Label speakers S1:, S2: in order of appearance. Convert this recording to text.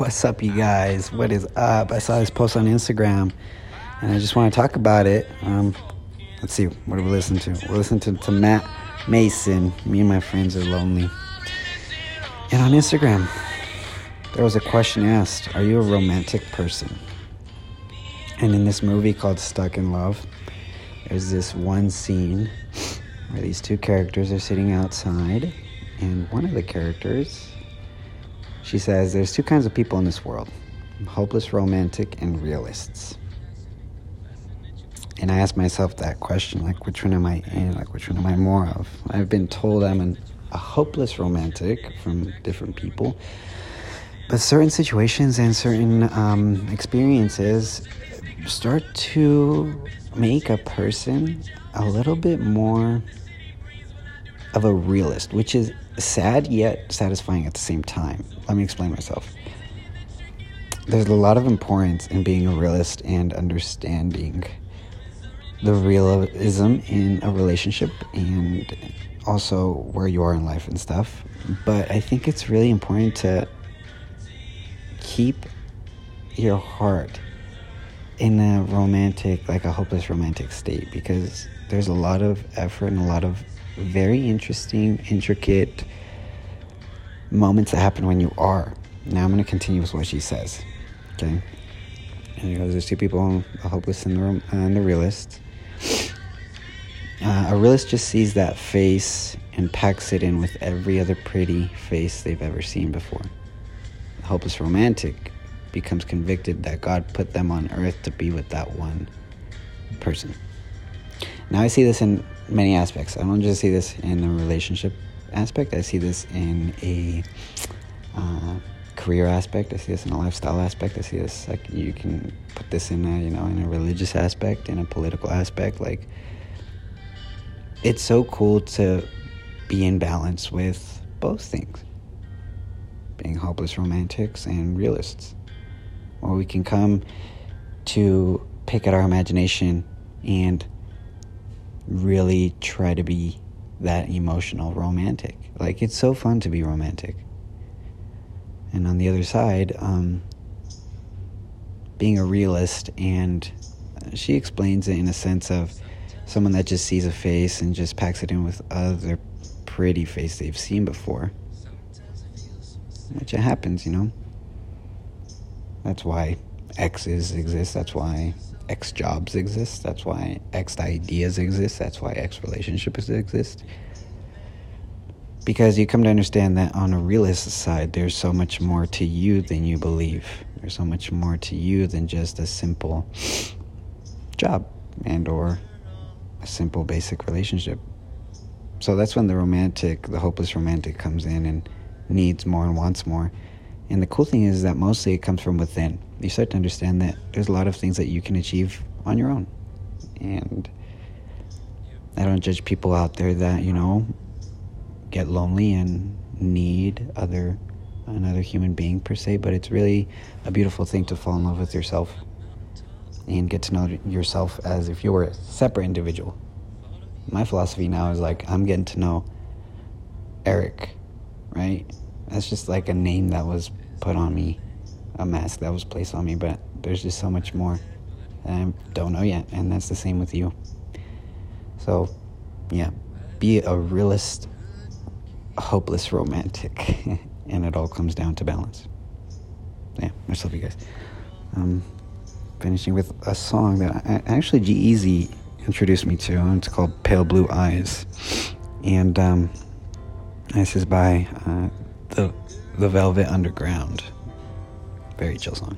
S1: What's up, you guys? What is up? I saw this post on Instagram and I just want to talk about it. Um, let's see, what do we listen to? We're listening to, to Matt Maeson. Me and my friends are lonely. And on Instagram, there was a question asked Are you a romantic person? And in this movie called Stuck in Love, there's this one scene where these two characters are sitting outside, and one of the characters she says there's two kinds of people in this world hopeless romantic and realists. And I ask myself that question like, which one am I in? Like, which one am I more of? I've been told I'm an, a hopeless romantic from different people. But certain situations and certain um, experiences start to make a person a little bit more of a realist, which is sad yet satisfying at the same time. Let me explain myself. There's a lot of importance in being a realist and understanding the realism in a relationship and also where you are in life and stuff. But I think it's really important to keep your heart in a romantic, like a hopeless romantic state because there's a lot of effort and a lot of very interesting, intricate moments that happen when you are. Now I'm going to continue with what she says. Okay. And goes, there's two people, a hopeless and the, room, and the realist. Uh, a realist just sees that face and packs it in with every other pretty face they've ever seen before. The hopeless romantic becomes convicted that God put them on earth to be with that one person. Now I see this in many aspects. I don't just see this in a relationship aspect. I see this in a uh, career aspect. I see this in a lifestyle aspect. I see this like you can put this in a you know in a religious aspect, in a political aspect. Like it's so cool to be in balance with both things, being hopeless romantics and realists, where we can come to pick at our imagination and really try to be that emotional romantic. Like, it's so fun to be romantic. And on the other side, um, being a realist, and she explains it in a sense of someone that just sees a face and just packs it in with other pretty face they've seen before. Which it happens, you know. That's why exes exist. That's why X jobs exist. That's why X ideas exist. That's why X relationships exist. Because you come to understand that on a realist side, there's so much more to you than you believe. There's so much more to you than just a simple job and or a simple basic relationship. So that's when the romantic, the hopeless romantic comes in and needs more and wants more. And the cool thing is that mostly it comes from within. You start to understand that there's a lot of things that you can achieve on your own. And I don't judge people out there that, you know, get lonely and need other another human being per se, but it's really a beautiful thing to fall in love with yourself and get to know yourself as if you were a separate individual. My philosophy now is like I'm getting to know Eric, right? That's just like a name that was put on me, a mask that was placed on me, but there's just so much more I don't know yet, and that's the same with you. So, yeah, be a realist, hopeless romantic, and it all comes down to balance. Yeah, I love you guys. Um, finishing with a song that I, actually G-Eazy introduced me to, and it's called Pale Blue Eyes, and um, this is by uh, the the Velvet Underground. Very chill song.